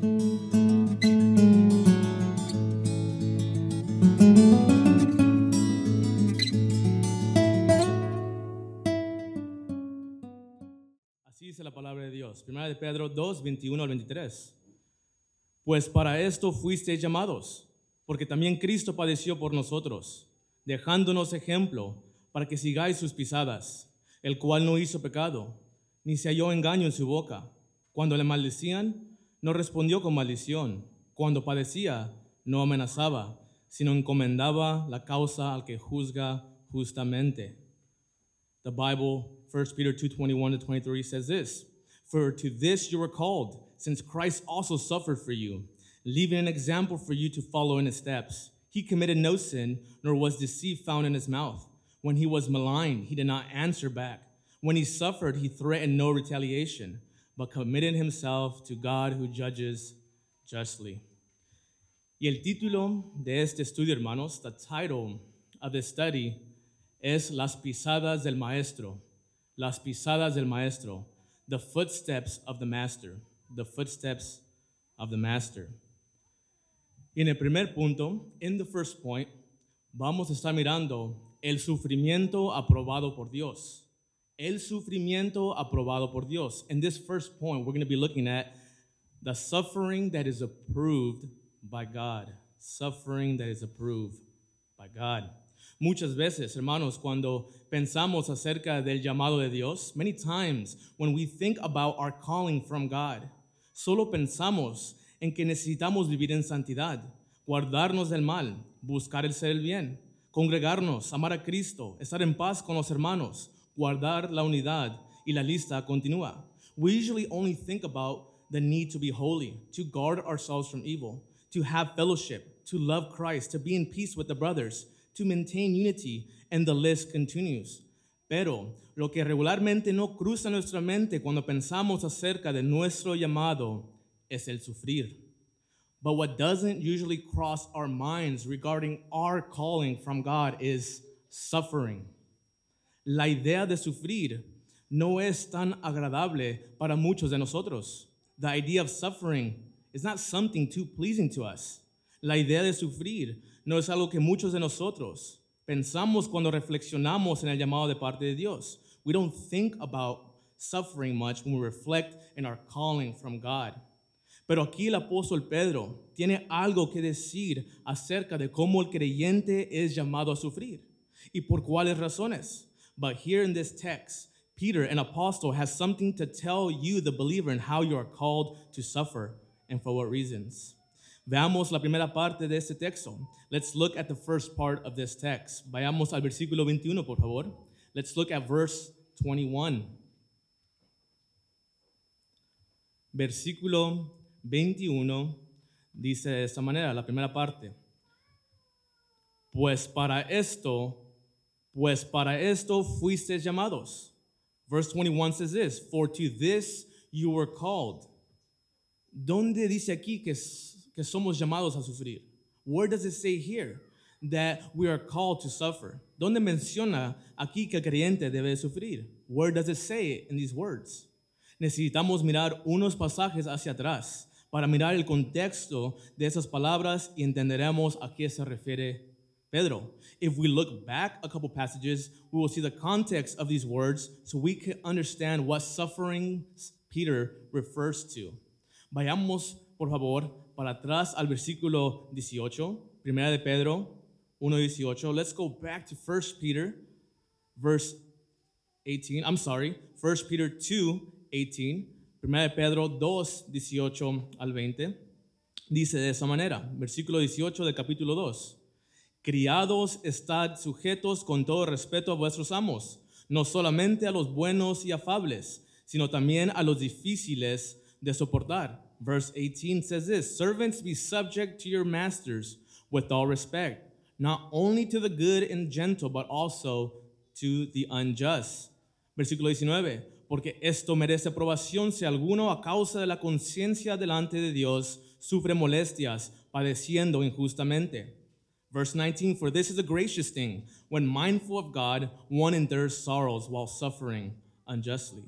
Así dice la palabra de Dios. Primera de Pedro 2, 21 al 23. Pues para esto fuisteis llamados, porque también Cristo padeció por nosotros, dejándonos ejemplo para que sigáis sus pisadas, el cual no hizo pecado, ni se halló engaño en su boca. Cuando le maldecían, no respondió con maldición. Cuando padecía, no amenazaba, sino encomendaba la causa al que juzga justamente. The Bible, 1 Peter 2:21 to 23 says this, "For to this you were called, since Christ also suffered for you, leaving an example for you to follow in his steps. He committed no sin, nor was deceit found in his mouth. When he was maligned, he did not answer back. When he suffered, he threatened no retaliation, but committed himself to God who judges justly." Y el título de este estudio, hermanos, the title of this study es Las pisadas del maestro. Las pisadas del maestro. The footsteps of the master. The footsteps of the master. Y en el primer punto, in the first point, vamos a estar mirando el sufrimiento aprobado por Dios. El sufrimiento aprobado por Dios. In this first point, we're going to be looking at the suffering that is approved by God. Suffering that is approved by God. Muchas veces, hermanos, cuando pensamos acerca del llamado de Dios, many times when we think about our calling from God, solo pensamos en que necesitamos vivir en santidad, guardarnos del mal, buscar el ser el bien, congregarnos, amar a Cristo, estar en paz con los hermanos, guardar la unidad y la lista continúa. We usually only think about the need to be holy, to guard ourselves from evil, to have fellowship, to love Christ, to be in peace with the brothers, to maintain unity, and the list continues. Pero lo que regularmente no cruza nuestra mente cuando pensamos acerca de nuestro llamado es el sufrir. But what doesn't usually cross our minds regarding our calling from God is suffering. La idea de sufrir no es tan agradable para muchos de nosotros. The idea of suffering is not something too pleasing to us. La idea de sufrir no es algo que muchos de nosotros pensamos cuando reflexionamos en el llamado de parte de Dios. We don't think about suffering much when we reflect in our calling from God. Pero aquí el apóstol Pedro tiene algo que decir acerca de cómo el creyente es llamado a sufrir y por cuáles razones. But here in this text, Peter, an apostle, has something to tell you, the believer, and how you are called to suffer and for what reasons. Veamos la primera parte de este texto. Let's look at the first part of this text. Vayamos al versículo 21, por favor. Let's look at verse 21. Versículo 21 dice de esta manera, la primera parte. Pues para esto, pues para esto fuisteis llamados. Verse 21 says this, for to this you were called. ¿Dónde dice aquí que, que somos llamados a sufrir? Where does it say here that we are called to suffer? ¿Dónde menciona aquí que el creyente debe sufrir? Where does it say it in these words? Necesitamos mirar unos pasajes hacia atrás para mirar el contexto de esas palabras y entenderemos a qué se refiere Pedro. If we look back a couple passages, we will see the context of these words so we can understand what suffering Peter refers to. Vayamos, por favor, para atrás al versículo 18, primera de Pedro 1:18. Let's go back to 1 Peter verse 18. I'm sorry, 1 Peter 2:18. Primera de Pedro 2:18 al 20. Dice de esa manera, versículo 18 del capítulo 2. Criados, estad sujetos con todo respeto a vuestros amos, no solamente a los buenos y afables, sino también a los difíciles de soportar. Verse 18 says this Servants, be subject to your masters with all respect, not only to the good and gentle, but also to the unjust. Versículo 19 Porque esto merece aprobación si alguno a causa de la conciencia delante de Dios sufre molestias, padeciendo injustamente. Verse 19 For this is a gracious thing, when mindful of God, one endures sorrows while suffering unjustly.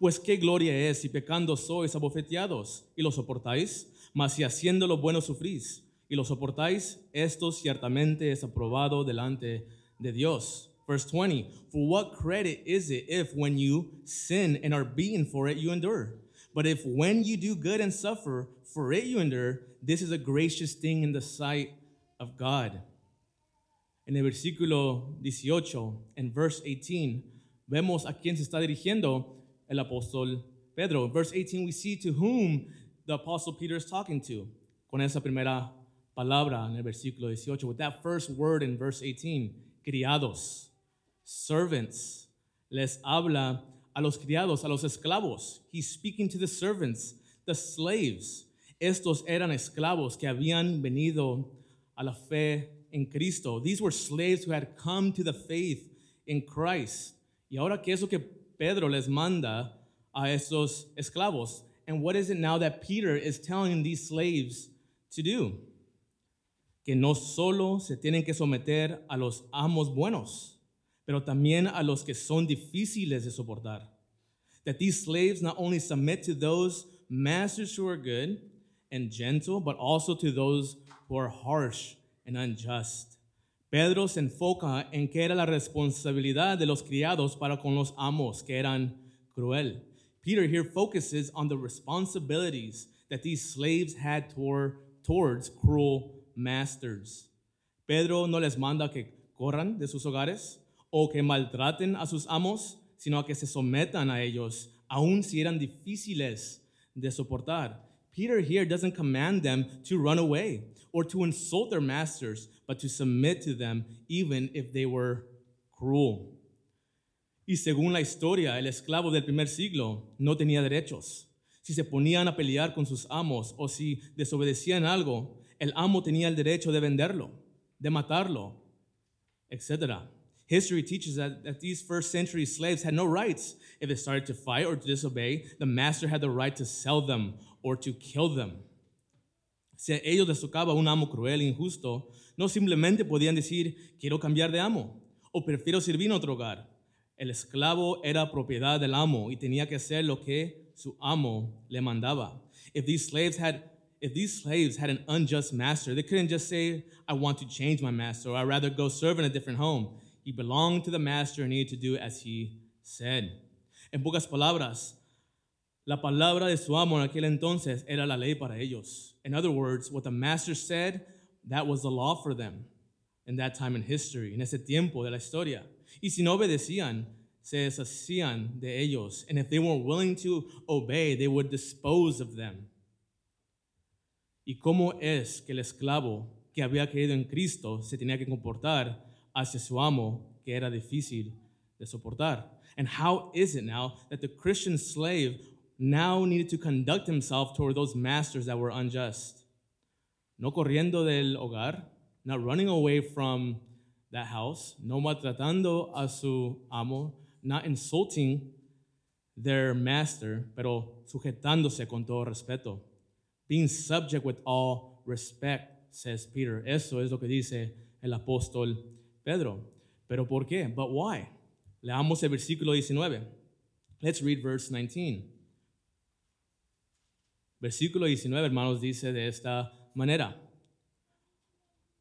Pues qué gloria es si pecando sois abofeteados y lo soportáis, Mas si haciendo lo bueno sufrís y lo soportáis, esto ciertamente es aprobado delante de Dios. Verse 20 For what credit is it if when you sin and are beaten for it, you endure? But if when you do good and suffer for it, you endure, this is a gracious thing in the sight of God. En el versículo 18, en verse 18, vemos a quién se está dirigiendo el apóstol Pedro. In verse 18, we see to whom the apostle Peter is talking to. Con esa primera palabra en el versículo 18, with that first word in verse 18, criados, servants. Les habla a los criados, a los esclavos. He's speaking to the servants, the slaves. Estos eran esclavos que habían venido a la fe en Cristo. These were slaves who had come to the faith in Christ. Y ahora, ¿qué es lo que Pedro les manda a estos esclavos? And what is it now that Peter is telling these slaves to do? Que no solo se tienen que someter a los amos buenos, pero también a los que son difíciles de soportar. That these slaves not only submit to those masters who are good and gentle, but also to those who are harsh and unjust. Pedro se enfoca en que era la responsabilidad de los criados para con los amos, que eran cruel. Peter here focuses on the responsibilities that these slaves had toward, towards cruel masters. Pedro no les manda que corran de sus hogares o que maltraten a sus amos, sino que se sometan a ellos, aun si eran difíciles de soportar. Peter here doesn't command them to run away or to insult their masters, but to submit to them even if they were cruel. Y según la historia, el esclavo del primer siglo no tenía derechos. Si se ponían a pelear con sus amos o si desobedecían algo, el amo tenía el derecho de venderlo, de matarlo, etc. History teaches that, that these first century slaves had no rights. If they started to fight or to disobey, the master had the right to sell them or to kill them. Si a ellos les tocaba un amo cruel e injusto, no simplemente podían decir, quiero cambiar de amo o prefiero servir en otro hogar. El esclavo era propiedad del amo y tenía que hacer lo que su amo le mandaba. If these slaves had if these slaves had an unjust master, they couldn't just say, I want to change my master, or I'd rather go serve in a different home. He belonged to the master and needed to do as he said. En pocas palabras, la palabra de su amo en aquel entonces era la ley para ellos. In other words, what the master said, that was the law for them in that time in history, en ese tiempo de la historia. Y si no obedecían, se deshacían de ellos. And if they weren't willing to obey, they would dispose of them. ¿Y cómo es que el esclavo que había creído en Cristo se tenía que comportar hacia su amo que era difícil de soportar? And how is it now that the Christian slave now needed to conduct himself toward those masters that were unjust? No corriendo del hogar, not running away from that house, no maltratando a su amo, not insulting their master, pero sujetándose con todo respeto. Being subject with all respect, says Peter. Eso es lo que dice el apóstol Pedro. Pero ¿por qué? But why? Leamos el versículo 19. Let's read verse 19. Versículo 19, hermanos, dice de esta manera.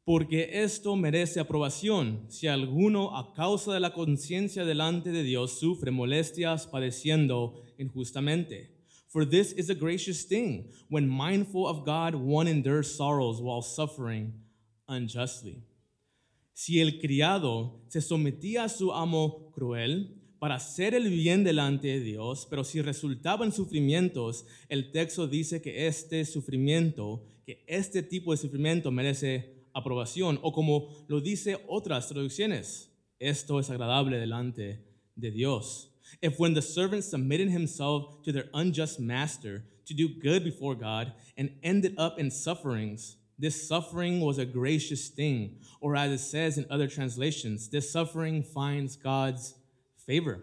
Porque esto merece aprobación si alguno a causa de la conciencia delante de Dios sufre molestias padeciendo injustamente. For this is a gracious thing when mindful of God one endures sorrows while suffering unjustly. Si el criado se sometía a su amo cruel para hacer el bien delante de Dios, pero si resultaba en sufrimientos, el texto dice que este sufrimiento, que este tipo de sufrimiento merece aprobación, o como lo dice otras traducciones, esto es agradable delante de Dios. If when the servant submitted himself to their unjust master to do good before God and ended up in sufferings, this suffering was a gracious thing, or as it says in other translations, this suffering finds God's favor.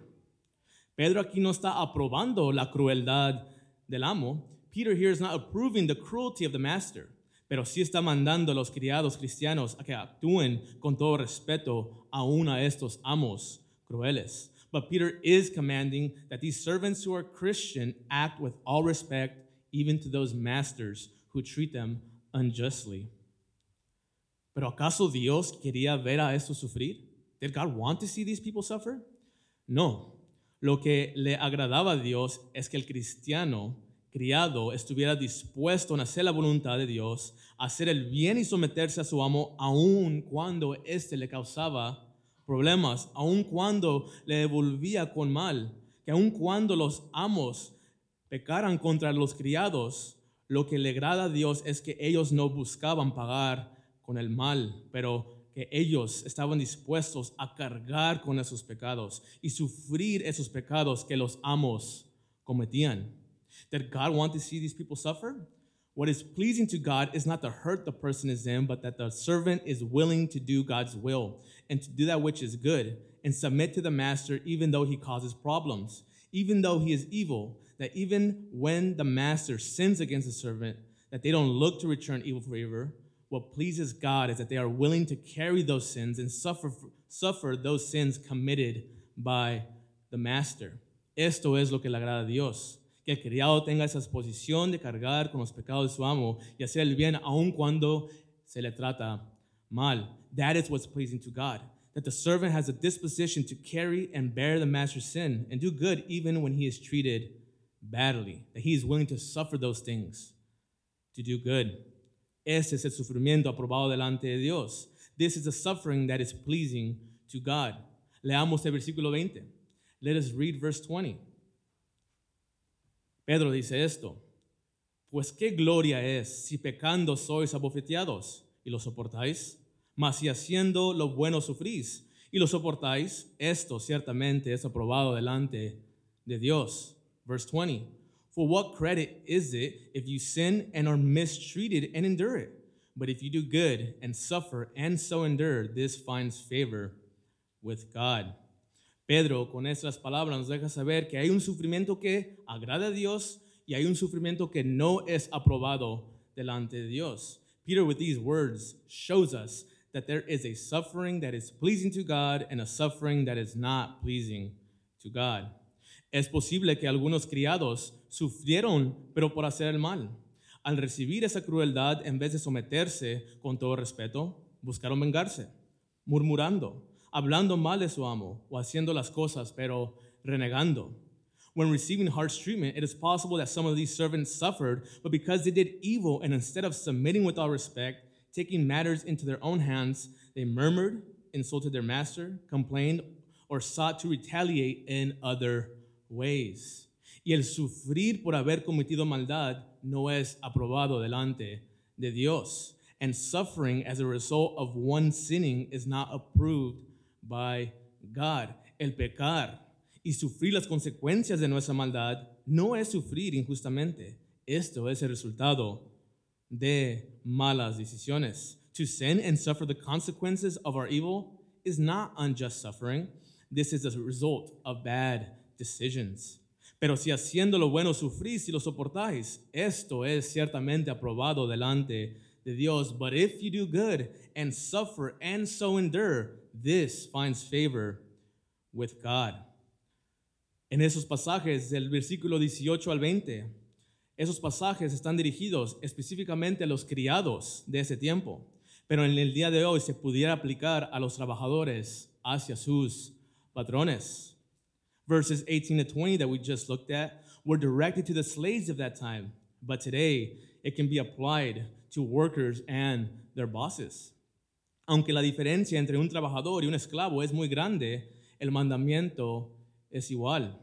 Pedro aquí no está aprobando la crueldad del amo. Peter here is not approving the cruelty of the master, pero sí está mandando a los criados cristianos a que actúen con todo respeto a estos amos crueles. But Peter is commanding that these servants who are Christian act with all respect, even to those masters who treat them unjustly. Pero ¿acaso Dios quería ver a estos sufrir? Did God want to see these people suffer? No. Lo que le agradaba a Dios es que el cristiano criado estuviera dispuesto a hacer la voluntad de Dios, hacer el bien y someterse a su amo, aun cuando éste le causaba problemas, aun cuando le devolvía con mal, que aun cuando los amos pecaran contra los criados, lo que le agrada a Dios es que ellos no buscaban pagar con el mal, pero que ellos estaban dispuestos a cargar con esos pecados y sufrir esos pecados que los amos cometían. Did God want to see these people suffer? What is pleasing to God is not to hurt the person is in, but that the servant is willing to do God's will and to do that which is good and submit to the master even though he causes problems, even though he is evil, that even when the master sins against the servant, that they don't look to return evil for evil, what pleases God is that they are willing to carry those sins and suffer, suffer those sins committed by the master. Esto es lo que le agrada a Dios. Que el criado tenga esa exposición de cargar con los pecados de su amo y hacer el bien aun cuando se le trata mal. That is what's pleasing to God. That the servant has a disposition to carry and bear the master's sin and do good even when he is treated badly. That he is willing to suffer those things to do good. Ese es el sufrimiento aprobado delante de Dios. This is the suffering that is pleasing to God. Leamos el versículo 20. Let us read verse 20. Pedro dice esto, pues qué gloria es si pecando sois abofeteados y lo soportáis, mas si haciendo lo bueno sufrís y lo soportáis, esto ciertamente es aprobado delante de Dios. Verse 20. For what credit is it if you sin and are mistreated and endure it? But if you do good and suffer and so endure, this finds favor with God. Pedro, con estas palabras, nos deja saber que hay un sufrimiento que agrada a Dios y hay un sufrimiento que no es aprobado delante de Dios. Peter, with these words, shows us that there is a suffering that is pleasing to God and a suffering that is not pleasing to God. Es posible que algunos criados sufrieron, pero por hacer el mal. Al recibir esa crueldad, en vez de someterse con todo respeto, buscaron vengarse, murmurando, hablando mal de su amo o haciendo las cosas, pero renegando. When receiving harsh treatment, it is possible that some of these servants suffered, but because they did evil and instead of submitting with all respect, taking matters into their own hands, they murmured, insulted their master, complained, or sought to retaliate in other ways. Y el sufrir por haber cometido maldad no es aprobado delante de Dios. And suffering as a result of one sinning is not approved by God. El pecar y sufrir las consecuencias de nuestra maldad no es sufrir injustamente. Esto es el resultado de malas decisiones. To sin and suffer the consequences of our evil is not unjust suffering. This is a result of bad decisions. Pero si haciendo lo bueno sufrís y lo soportáis, esto es ciertamente aprobado delante de Dios. But if you do good and suffer and so endure, this finds favor with God. En esos pasajes del versículo 18 al 20, esos pasajes están dirigidos específicamente a los criados de ese tiempo, pero en el día de hoy se pudiera aplicar a los trabajadores hacia sus patrones. Verses 18 to 20 that we just looked at were directed to the slaves of that time, but today it can be applied to workers and their bosses. Aunque la diferencia entre un trabajador y un esclavo es muy grande, el mandamiento es igual.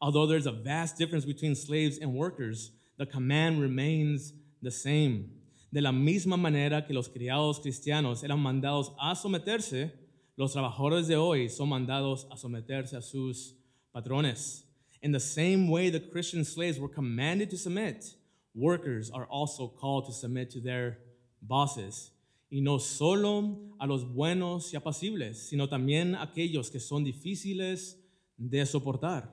Although there's a vast difference between slaves and workers, the command remains the same. De la misma manera que los criados cristianos eran mandados a someterse, los trabajadores de hoy son mandados a someterse a sus patrones. In the same way the Christian slaves were commanded to submit, workers are also called to submit to their bosses. Y no solo a los buenos y apacibles, sino también a aquellos que son difíciles de soportar.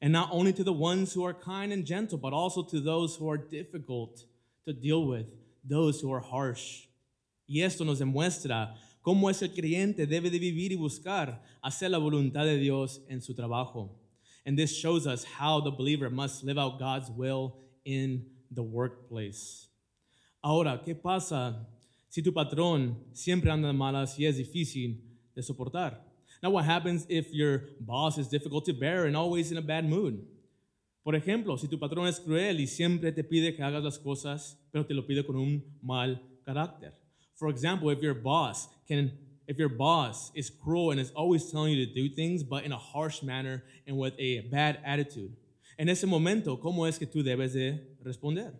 And not only to the ones who are kind and gentle, but also to those who are difficult to deal with, those who are harsh. Y esto nos demuestra cómo es el creyente debe de vivir y buscar hacer la voluntad de Dios en su trabajo. And this shows us how the believer must live out God's will in the workplace. Ahora, ¿qué pasa si tu patrón siempre anda malas y es difícil de soportar? Now, what happens if your boss is difficult to bear and always in a bad mood? Por ejemplo, si tu patrón es cruel y siempre te pide que hagas las cosas, pero te lo pide con un mal carácter. For example, if your boss can if your boss is cruel and is always telling you to do things but in a harsh manner and with a bad attitude. En ese momento, ¿cómo es que tú debes de responder?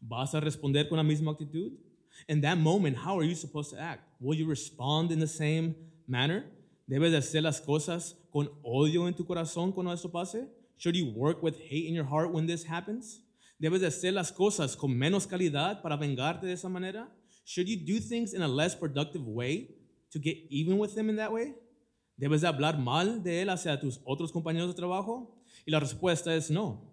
¿Vas a responder con la misma actitud? In that moment, how are you supposed to act? Will you respond in the same manner? ¿Debes de hacer las cosas con odio en tu corazón cuando esto pase? Should you work with hate in your heart when this happens? ¿Debes de hacer las cosas con menos calidad para vengarte de esa manera? Should you do things in a less productive way to get even with him in that way? ¿Debes de hablar mal de él hacia tus otros compañeros de trabajo? Y la respuesta es no.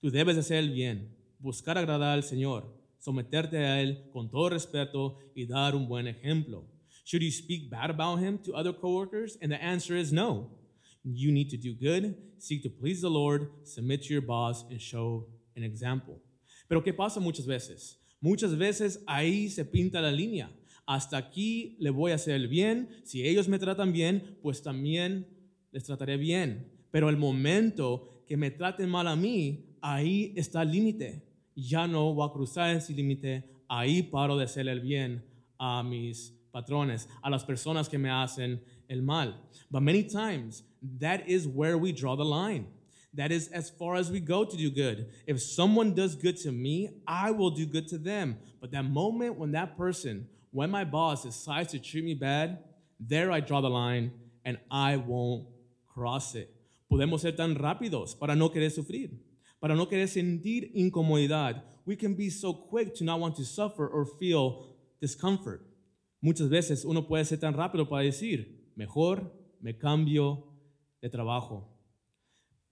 Tú debes de hacer el bien, buscar agradar al Señor, someterte a él con todo respeto y dar un buen ejemplo. Should you speak bad about him to other coworkers? And the answer is no. You need to do good, seek to please the Lord, submit to your boss, and show an example. Pero ¿qué pasa muchas veces? Muchas veces ahí se pinta la línea. Hasta aquí le voy a hacer el bien. Si ellos me tratan bien, pues también les trataré bien. Pero el momento que me traten mal a mí, ahí está el límite. Ya no voy a cruzar ese límite. Ahí paro de hacer el bien a mis patrones, a las personas que me hacen el mal. But many times, that is where we draw the line. That is as far as we go to do good. If someone does good to me, I will do good to them. But that moment when that person, when my boss decides to treat me bad, there I draw the line and I won't cross it. Podemos ser tan rápidos para no querer sufrir, para no querer sentir incomodidad. We can be so quick to not want to suffer or feel discomfort. Muchas veces uno puede ser tan rápido para decir, mejor me cambio de trabajo.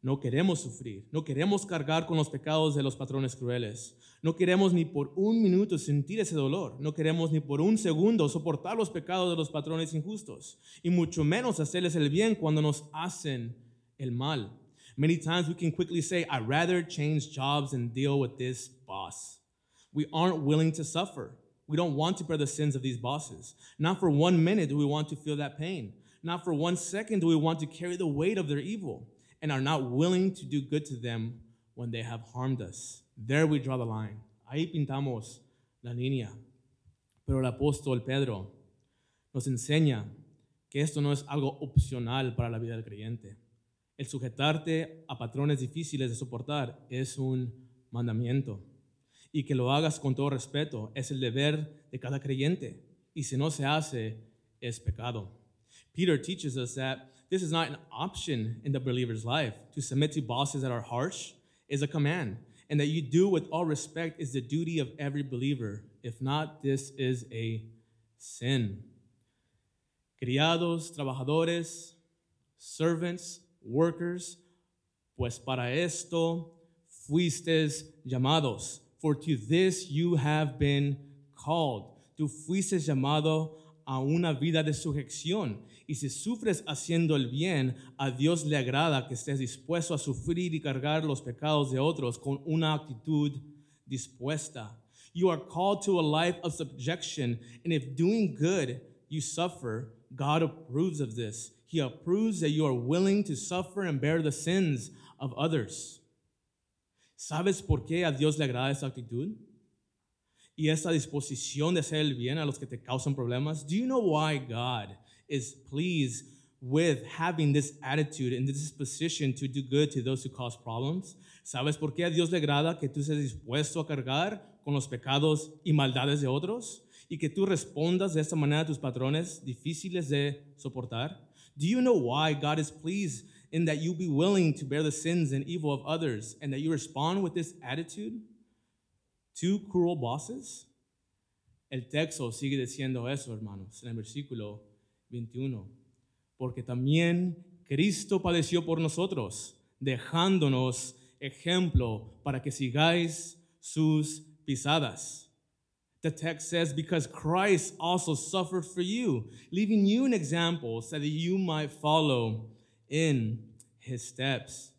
No queremos sufrir, no queremos cargar con los pecados de los patrones crueles. No queremos ni por un minuto sentir ese dolor. No queremos ni por un segundo soportar los pecados de los patrones injustos. Y mucho menos hacerles el bien cuando nos hacen el mal. Many times we can quickly say, I'd rather change jobs and deal with this boss. We aren't willing to suffer. We don't want to bear the sins of these bosses. Not for one minute do we want to feel that pain. Not for one second do we want to carry the weight of their evil and are not willing to do good to them when they have harmed us. There we draw the line. Ahí pintamos la línea. Pero el apóstol Pedro nos enseña que esto no es algo opcional para la vida del creyente. El sujetarte a patrones difíciles de soportar es un mandamiento. Y que lo hagas con todo respeto es el deber de cada creyente. Y si no se hace, es pecado. Peter teaches us that this is not an option in the believer's life. To submit to bosses that are harsh is a command, and that you do with all respect is the duty of every believer. If not, this is a sin. Criados, trabajadores, servants, workers, pues para esto fuisteis llamados. For to this you have been called. Tú fuiste llamado a una vida de sujeción. Y si sufres haciendo el bien, a Dios le agrada que estés dispuesto a sufrir y cargar los pecados de otros con una actitud dispuesta. You are called to a life of subjection, and if doing good you suffer, God approves of this. He approves that you are willing to suffer and bear the sins of others. ¿Sabes por qué a Dios le agrada esa actitud? Y esa disposición de hacer el bien a los que te causan problemas. Do you know why God is pleased with having this attitude and this disposition to do good to those who cause problems? ¿Sabes por qué a Dios le agrada que tú estés dispuesto a cargar con los pecados y maldades de otros? Y que tú respondas de esta manera a tus patrones difíciles de soportar? Do you know why God is pleased in that you be willing to bear the sins and evil of others and that you respond with this attitude? to cruel bosses? El texto sigue diciendo eso, hermanos, en el versículo 21. Porque también Cristo padeció por nosotros, dejándonos ejemplo para que sigáis sus pisadas. The text says, because Christ also suffered for you, leaving you an example so that you might follow in his steps.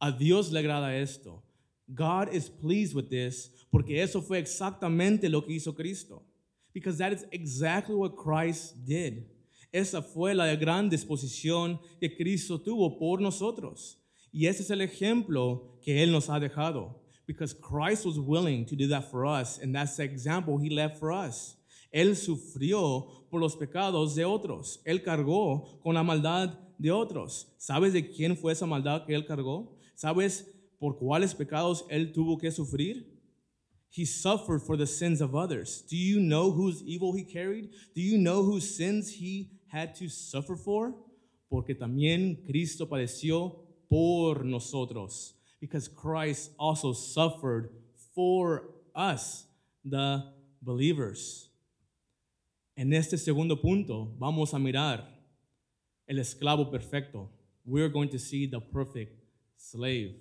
A Dios le agrada esto, God is pleased with this porque eso fue exactamente lo que hizo Cristo. Because that is exactly what Christ did. Esa fue la gran disposición que Cristo tuvo por nosotros. Y ese es el ejemplo que Él nos ha dejado. Because Christ was willing to do that for us, and that's the example He left for us. Él sufrió por los pecados de otros. Él cargó con la maldad de otros. ¿Sabes de quién fue esa maldad que Él cargó? ¿Sabes por cuáles pecados Él tuvo que sufrir? He suffered for the sins of others. Do you know whose evil he carried? Do you know whose sins he had to suffer for? Porque también Cristo padeció por nosotros. Because Christ also suffered for us, the believers. En este segundo punto, vamos a mirar el esclavo perfecto. We're going to see the perfect slave.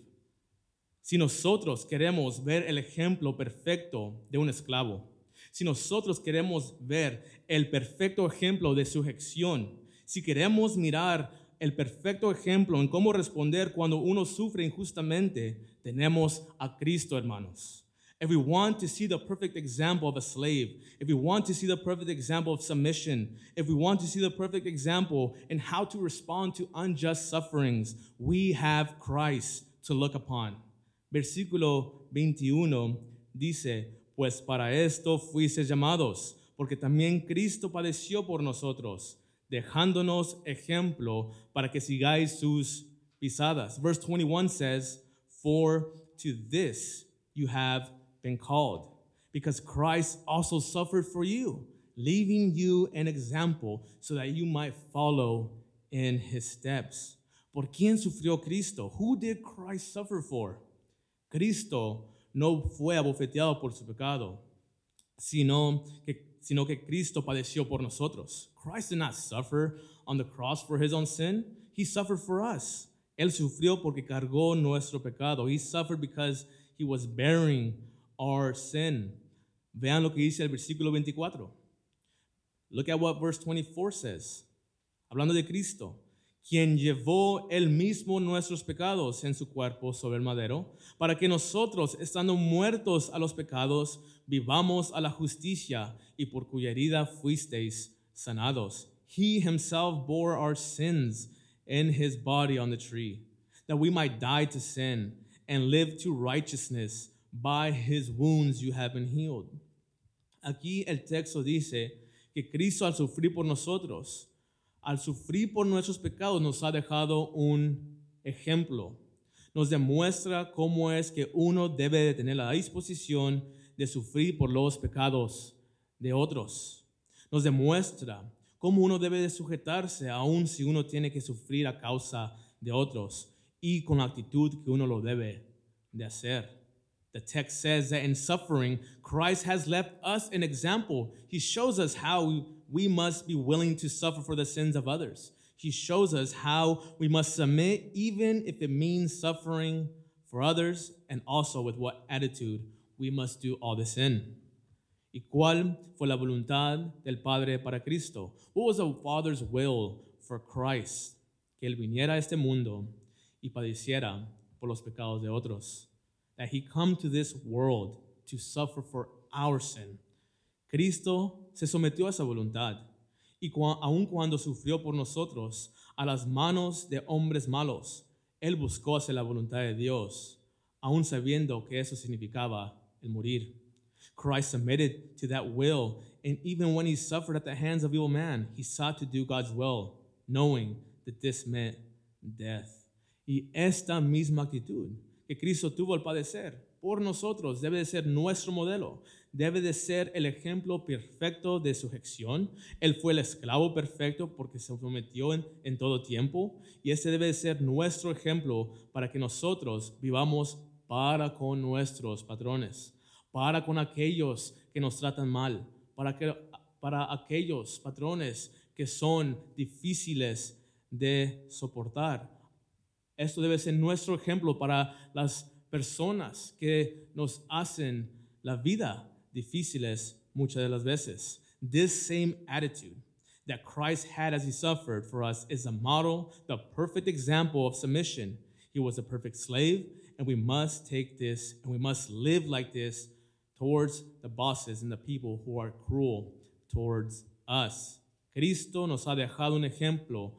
Si nosotros queremos ver el ejemplo perfecto de un esclavo, si nosotros queremos ver el perfecto ejemplo de sujeción, si queremos mirar el perfecto ejemplo en cómo responder cuando uno sufre injustamente, tenemos a Cristo, hermanos. If we want to see the perfect example of a slave, if we want to see the perfect example of submission, if we want to see the perfect example in how to respond to unjust sufferings, we have Christ to look upon. Versículo 21 dice, pues para esto fuiste llamados, porque también Cristo padeció por nosotros, dejándonos ejemplo para que sigáis sus pisadas. Verse 21 says, for to this you have been called, because Christ also suffered for you, leaving you an example so that you might follow in his steps. ¿Por quién sufrió Cristo? Who did Christ suffer for? Cristo no fue abofeteado por su pecado, sino que, sino que Cristo padeció por nosotros. Christ did not suffer on the cross for his own sin. He suffered for us. Él sufrió porque cargó nuestro pecado. He suffered because he was bearing our sin. Vean lo que dice el versículo 24. Look at what verse 24 says. Hablando de Cristo quien llevó él mismo nuestros pecados en su cuerpo sobre el madero, para que nosotros, estando muertos a los pecados, vivamos a la justicia y por cuya herida fuisteis sanados. He himself bore our sins in his body on the tree, that we might die to sin and live to righteousness. By his wounds you have been healed. Aquí el texto dice que Cristo al sufrir por nosotros, al sufrir por nuestros pecados, nos ha dejado un ejemplo. Nos demuestra cómo es que uno debe de tener la disposición de sufrir por los pecados de otros. Nos demuestra cómo uno debe de sujetarse aun si uno tiene que sufrir a causa de otros y con la actitud que uno lo debe de hacer. The text says that in suffering, Christ has left us an example. He shows us how we must be willing to suffer for the sins of others. He shows us how we must submit, even if it means suffering for others, and also with what attitude we must do all this in. ¿Y cuál fue la voluntad del Padre para Cristo? What was the Father's will for Christ? Que Él viniera a este mundo y padeciera por los pecados de otros. That He come to this world to suffer for our sin Cristo se sometió a esa voluntad y aun cuando sufrió por nosotros a las manos de hombres malos, Él buscó la voluntad de Dios, aun sabiendo que eso significaba el morir. Christ submitted to that will, and even when he suffered at the hands of evil man, he sought to do God's will, knowing that this meant death. Y esta misma actitud que Cristo tuvo al padecer por nosotros debe de ser nuestro modelo debe de ser el ejemplo perfecto de sujeción. Él fue el esclavo perfecto porque se sometió en, en todo tiempo y ese debe de ser nuestro ejemplo para que nosotros vivamos para con nuestros patrones, para con aquellos que nos tratan mal, para, que, para aquellos patrones que son difíciles de soportar. Esto debe ser nuestro ejemplo para las personas que nos hacen la vida difíciles muchas de las veces. This same attitude that Christ had as he suffered for us is a model, the perfect example of submission. He was a perfect slave and we must take this and we must live like this towards the bosses and the people who are cruel towards us. Cristo nos ha dejado un ejemplo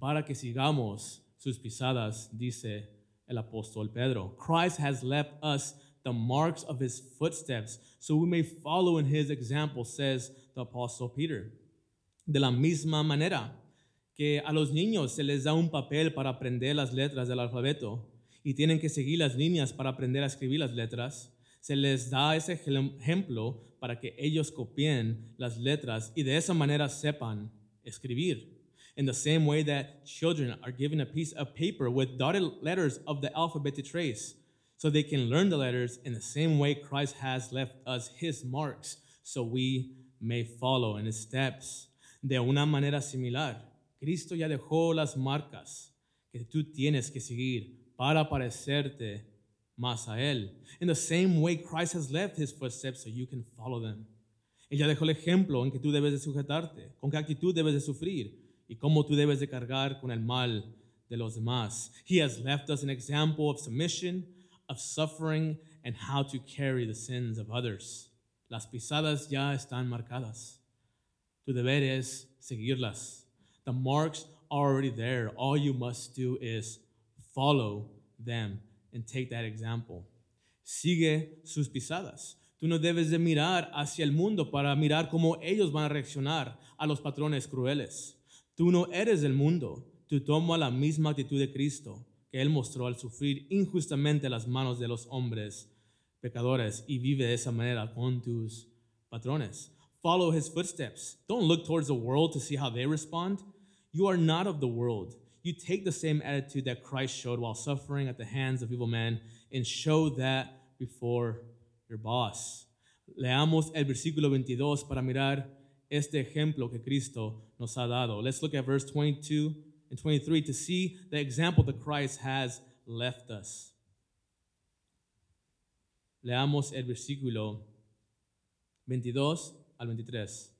para que sigamos sus pisadas, dice el apóstol Pedro. Christ has left us the marks of his footsteps so we may follow in his example, says the apostle Peter. De la misma manera que a los niños se les da un papel para aprender las letras del alfabeto y tienen que seguir las líneas para aprender a escribir las letras, se les da ese ejemplo para que ellos copien las letras y de esa manera sepan escribir. In the same way that children are given a piece of paper with dotted letters of the alphabet to trace, so they can learn the letters in the same way Christ has left us his marks, so we may follow in his steps. De una manera similar, Cristo ya dejó las marcas que tú tienes que seguir para parecerte más a Él. In the same way, Christ has left His footsteps so you can follow them. Él ya dejó el ejemplo en que tú debes de sujetarte, con qué actitud debes de sufrir y cómo tú debes de cargar con el mal de los demás. He has left us an example of submission, of suffering, and how to carry the sins of others. Las pisadas ya están marcadas. Tu deber es seguirlas. The marks are already there. All you must do is follow them and take that example. Sigue sus pisadas. Tú no debes de mirar hacia el mundo para mirar cómo ellos van a reaccionar a los patrones crueles. Tú no eres del mundo. Tú toma la misma actitud de Cristo que Él mostró al sufrir injustamente las manos de los hombres pecadores y vive de esa manera con tus patrones. Follow His footsteps. Don't look towards the world to see how they respond. You are not of the world. You take the same attitude that Christ showed while suffering at the hands of evil men and show that before your boss. Leamos el versículo 22 para mirar este ejemplo que Cristo nos ha dado. Let's look at verse 22 and 23 to see the example that Christ has left us. Leamos el versículo 22 al 23.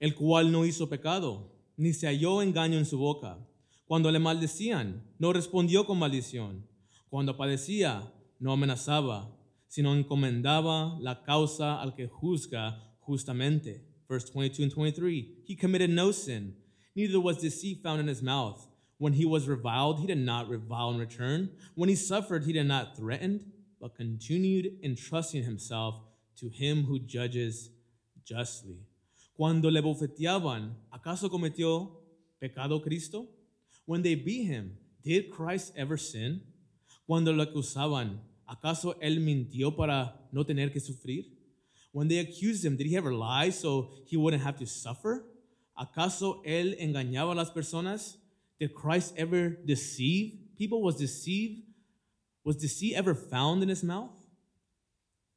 El cual no hizo pecado, ni se halló engaño en su boca. Cuando le maldecían, no respondió con maldición. Cuando padecía, no amenazaba, sino encomendaba la causa al que juzga justamente. Verse 22 and 23. He committed no sin, neither was deceit found in his mouth. When he was reviled, he did not revile in return. When he suffered, he did not threaten, but continued entrusting himself to him who judges justly. Cuando le bofeteaban, ¿acaso cometió pecado Cristo? When they beat him, did Christ ever sin? Cuando lo acusaban, ¿acaso él mintió para no tener que sufrir? When they accused him, did he ever lie so he wouldn't have to suffer? ¿Acaso él engañaba a las personas? Did Christ ever deceive? People was deceived. Was deceit ever found in his mouth?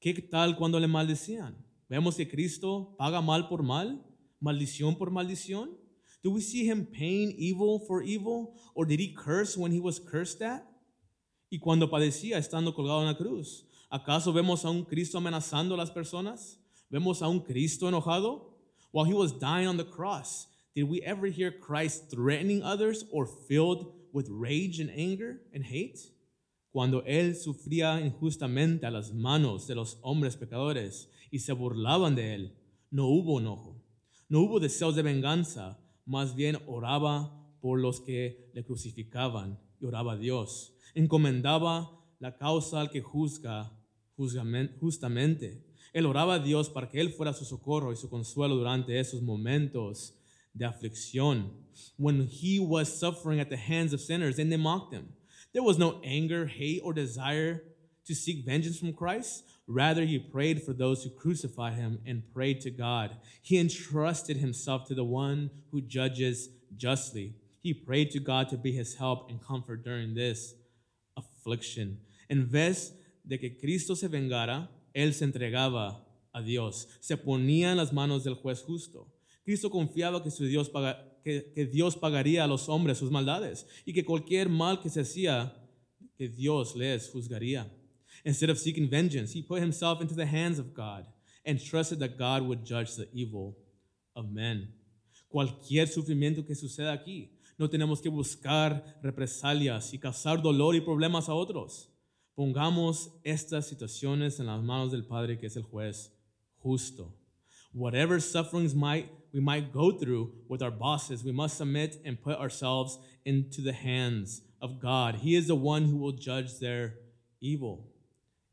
¿Qué tal cuando le maldecían? Vemos que Cristo paga mal por mal, maldición por maldición. Do we see him paying evil for evil? Or did he curse when he was cursed at? Y cuando padecía estando colgado en la cruz, ¿acaso vemos a un Cristo amenazando a las personas? ¿Vemos a un Cristo enojado? While he was dying on the cross, did we ever hear Christ threatening others or filled with rage and anger and hate? Cuando él sufría injustamente a las manos de los hombres pecadores y se burlaban de él, no hubo enojo, no hubo deseos de venganza, más bien oraba por los que le crucificaban y oraba a Dios. Encomendaba la causa al que juzga justamente. Él oraba a Dios para que Él fuera su socorro y su consuelo durante esos momentos de aflicción. When he was suffering at the hands of sinners and they mocked him. There was no anger, hate, or desire to seek vengeance from Christ. Rather, he prayed for those who crucified him and prayed to God. He entrusted himself to the one who judges justly. He prayed to God to be his help and comfort during this affliction. En vez de que Cristo se vengara, él se entregaba a Dios, se ponía en las manos del juez justo. Cristo confiaba que, su Dios, que Dios pagaría a los hombres sus maldades y que cualquier mal que se hacía, que Dios les juzgaría. Instead of seeking vengeance, he put himself into the hands of God and trusted that God would judge the evil of men. Cualquier sufrimiento que suceda aquí, no tenemos que buscar represalias y causar dolor y problemas a otros. Pongamos estas situaciones en las manos del Padre que es el juez justo. Whatever sufferings might we might go through with our bosses, we must submit and put ourselves into the hands of God. He is the one who will judge their evil.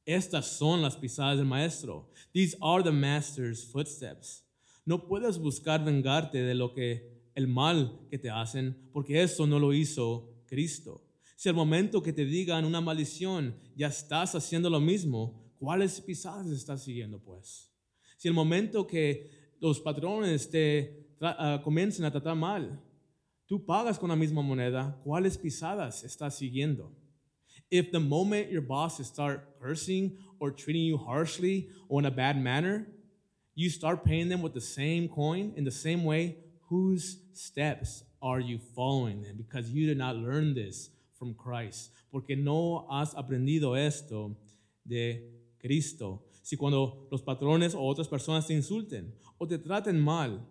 Estas son las pisadas del maestro. These are the master's footsteps. No puedes buscar vengarte de lo que el mal que te hacen, porque eso no lo hizo Cristo. Si al momento que te digan una maldición ya estás haciendo lo mismo, ¿cuáles pisadas estás siguiendo pues? Si el momento que los patrones te uh, comiencen a tratar mal, tú pagas con la misma moneda, ¿cuáles pisadas estás siguiendo? If the moment your bosses start cursing or treating you harshly or in a bad manner, you start paying them with the same coin in the same way, whose steps are you following? Because you did not learn this Christ. Porque no has aprendido esto de Cristo. Si cuando los patrones o otras personas te insulten o te traten mal,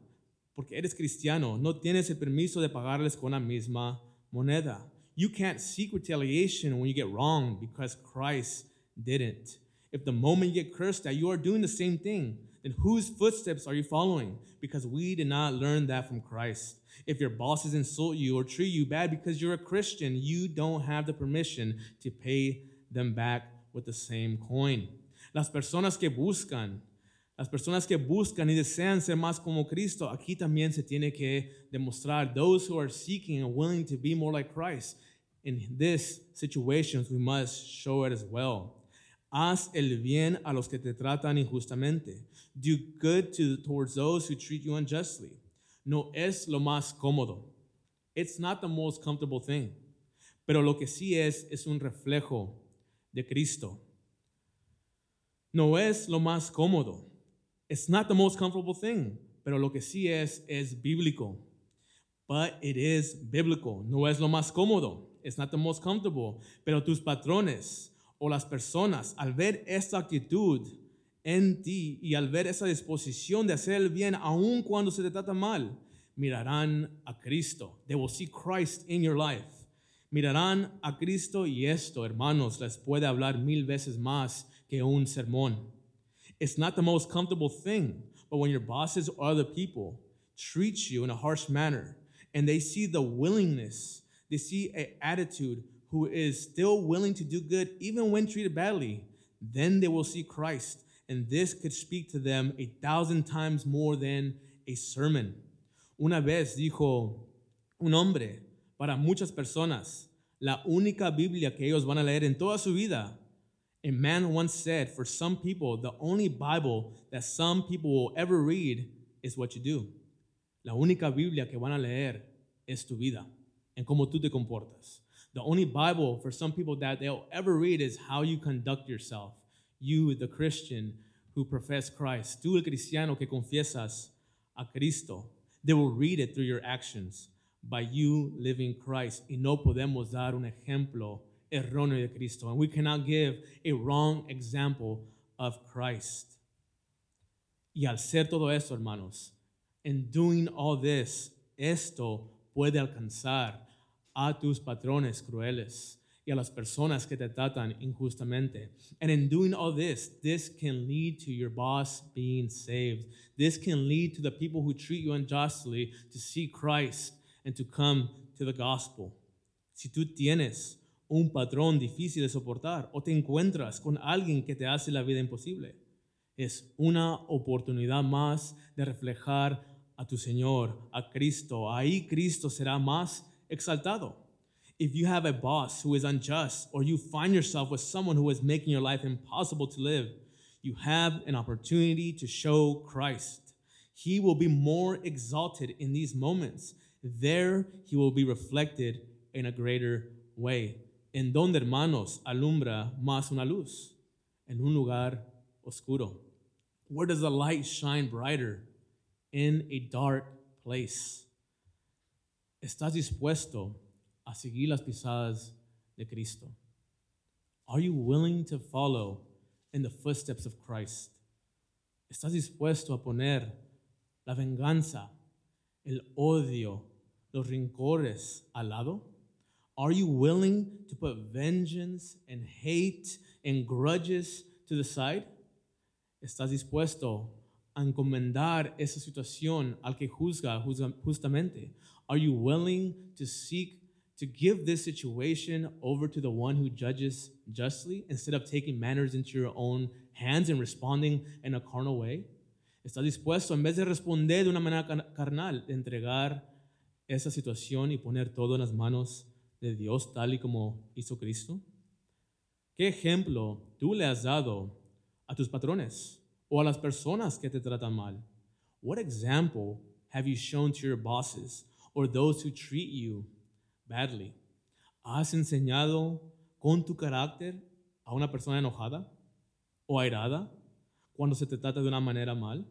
porque eres cristiano, no tienes el permiso de pagarles con la misma moneda. You can't seek retaliation when you get wrong because Christ didn't. If the moment you get cursed that you are doing the same thing, then whose footsteps are you following? Because we did not learn that from Christ. If your bosses insult you or treat you bad because you're a Christian, you don't have the permission to pay them back with the same coin. Las personas que buscan, las personas que buscan y desean ser más como Cristo, aquí también se tiene que demostrar. Those who are seeking and willing to be more like Christ, in this situations, we must show it as well. Haz el bien a los que te tratan injustamente. Do good to, towards those who treat you unjustly. No es lo más cómodo. It's not the most comfortable thing. Pero lo que sí es, es un reflejo de Cristo. No es lo más cómodo. It's not the most comfortable thing. Pero lo que sí es, es bíblico. But it is biblical. No es lo más cómodo. It's not the most comfortable. Pero tus patrones o las personas, al ver esta actitud, en ti y al ver esa disposición de hacer el bien aun cuando se te trata mal, mirarán a Cristo. They will see Christ in your life. Mirarán a Cristo y esto, hermanos, les puede hablar mil veces más que un sermón. It's not the most comfortable thing, but when your bosses or other people treat you in a harsh manner and they see the willingness, they see an attitude who is still willing to do good even when treated badly, then they will see Christ and this could speak to them a thousand times more than a sermon. Una vez dijo un hombre para muchas personas, la única Biblia que ellos van a leer en toda su vida. A man once said, for some people, the only Bible that some people will ever read is what you do. La única Biblia que van a leer es tu vida en cómo tú te comportas. The only Bible for some people that they'll ever read is how you conduct yourself you, the Christian who profess Christ, tú el cristiano que confiesas a Cristo, they will read it through your actions by you living Christ. Y no podemos dar un ejemplo erróneo de Cristo. And we cannot give a wrong example of Christ. Y al ser todo esto, hermanos, in doing all this, esto puede alcanzar a tus patrones crueles y a las personas que te tratan injustamente. And in doing all this, this can lead to your boss being saved. This can lead to the people who treat you unjustly to see Christ and to come to the gospel. Si tú tienes un patrón difícil de soportar o te encuentras con alguien que te hace la vida imposible, es una oportunidad más de reflejar a tu Señor, a Cristo. Ahí Cristo será más exaltado if you have a boss who is unjust or you find yourself with someone who is making your life impossible to live, you have an opportunity to show Christ. He will be more exalted in these moments. There he will be reflected in a greater way. En donde, hermanos, alumbra más una luz. En un lugar oscuro. Where does the light shine brighter? In a dark place. ¿Estás dispuesto a seguir las pisadas de Cristo? Are you willing to follow in the footsteps of Christ? ¿Estás dispuesto a poner la venganza, el odio, los rincores al lado? Are you willing to put vengeance and hate and grudges to the side? ¿Estás dispuesto a encomendar esa situación al que juzga justamente? Are you willing to seek to give this situation over to the one who judges justly instead of taking matters into your own hands and responding in a carnal way? ¿Estás dispuesto, en vez de responder de una manera carnal, de entregar esa situación y poner todo en las manos de Dios tal y como hizo Cristo? ¿Qué ejemplo tú le has dado a tus patrones o a las personas que te tratan mal? What example have you shown to your bosses or those who treat you badly? ¿Has enseñado con tu carácter a una persona enojada o airada cuando se te trata de una manera mal?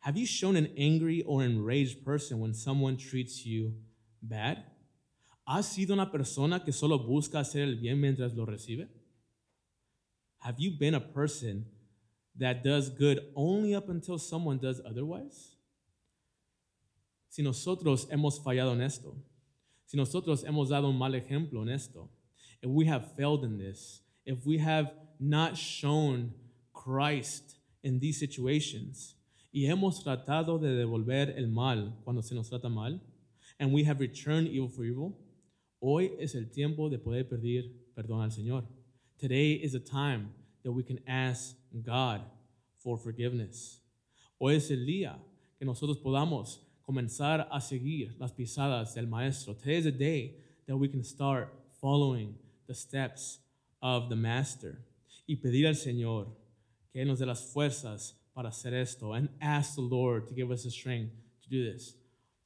Have you shown an angry or enraged person when someone treats you bad? ¿Has sido una persona que solo busca hacer el bien mientras lo recibe? Have you been a person that does good only up until someone does otherwise? Si nosotros hemos fallado en esto, si nosotros hemos dado un mal ejemplo en esto, if we have failed in this, if we have not shown Christ in these situations, y hemos tratado de devolver el mal cuando se nos trata mal, and we have returned evil for evil, hoy es el tiempo de poder pedir perdón al Señor. Today is a time that we can ask God for forgiveness. Hoy es el día que nosotros podamos comenzar a seguir las pisadas del Maestro. Today is a day that we can start following the steps of the Master y pedir al Señor que nos dé las fuerzas para hacer esto and ask the Lord to give us the strength to do this.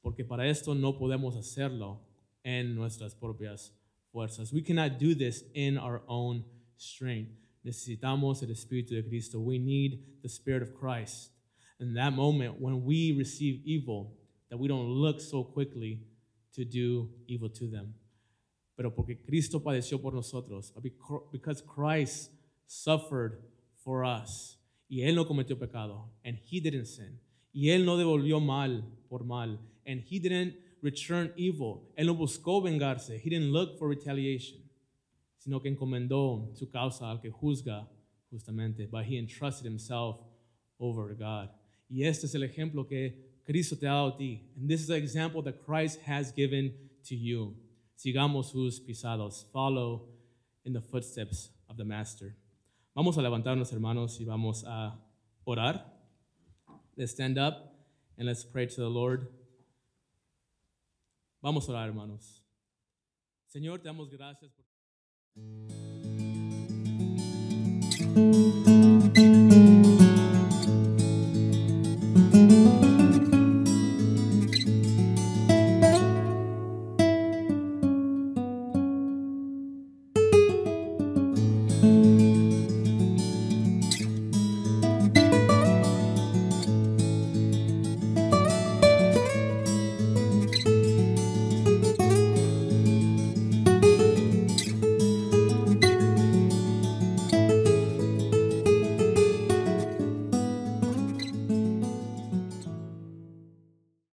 Porque para esto no podemos hacerlo en nuestras propias fuerzas. We cannot do this in our own strength. Necesitamos el Espíritu de Cristo. We need the Spirit of Christ. In that moment, when we receive evil, that we don't look so quickly to do evil to them. Pero porque Cristo padeció por nosotros, because Christ suffered for us, y Él no cometió pecado, and He didn't sin, y Él no devolvió mal por mal, and He didn't return evil, Él no buscó vengarse, He didn't look for retaliation, sino que encomendó su causa al que juzga justamente, but He entrusted Himself over to God. Y este es el ejemplo que Cristo te ha dado a ti. And this is the example that Christ has given to you. Sigamos sus pisados. Follow in the footsteps of the Master. Vamos a levantarnos, hermanos, y vamos a orar. Let's stand up and let's pray to the Lord. Vamos a orar, hermanos. Señor, te damos gracias por...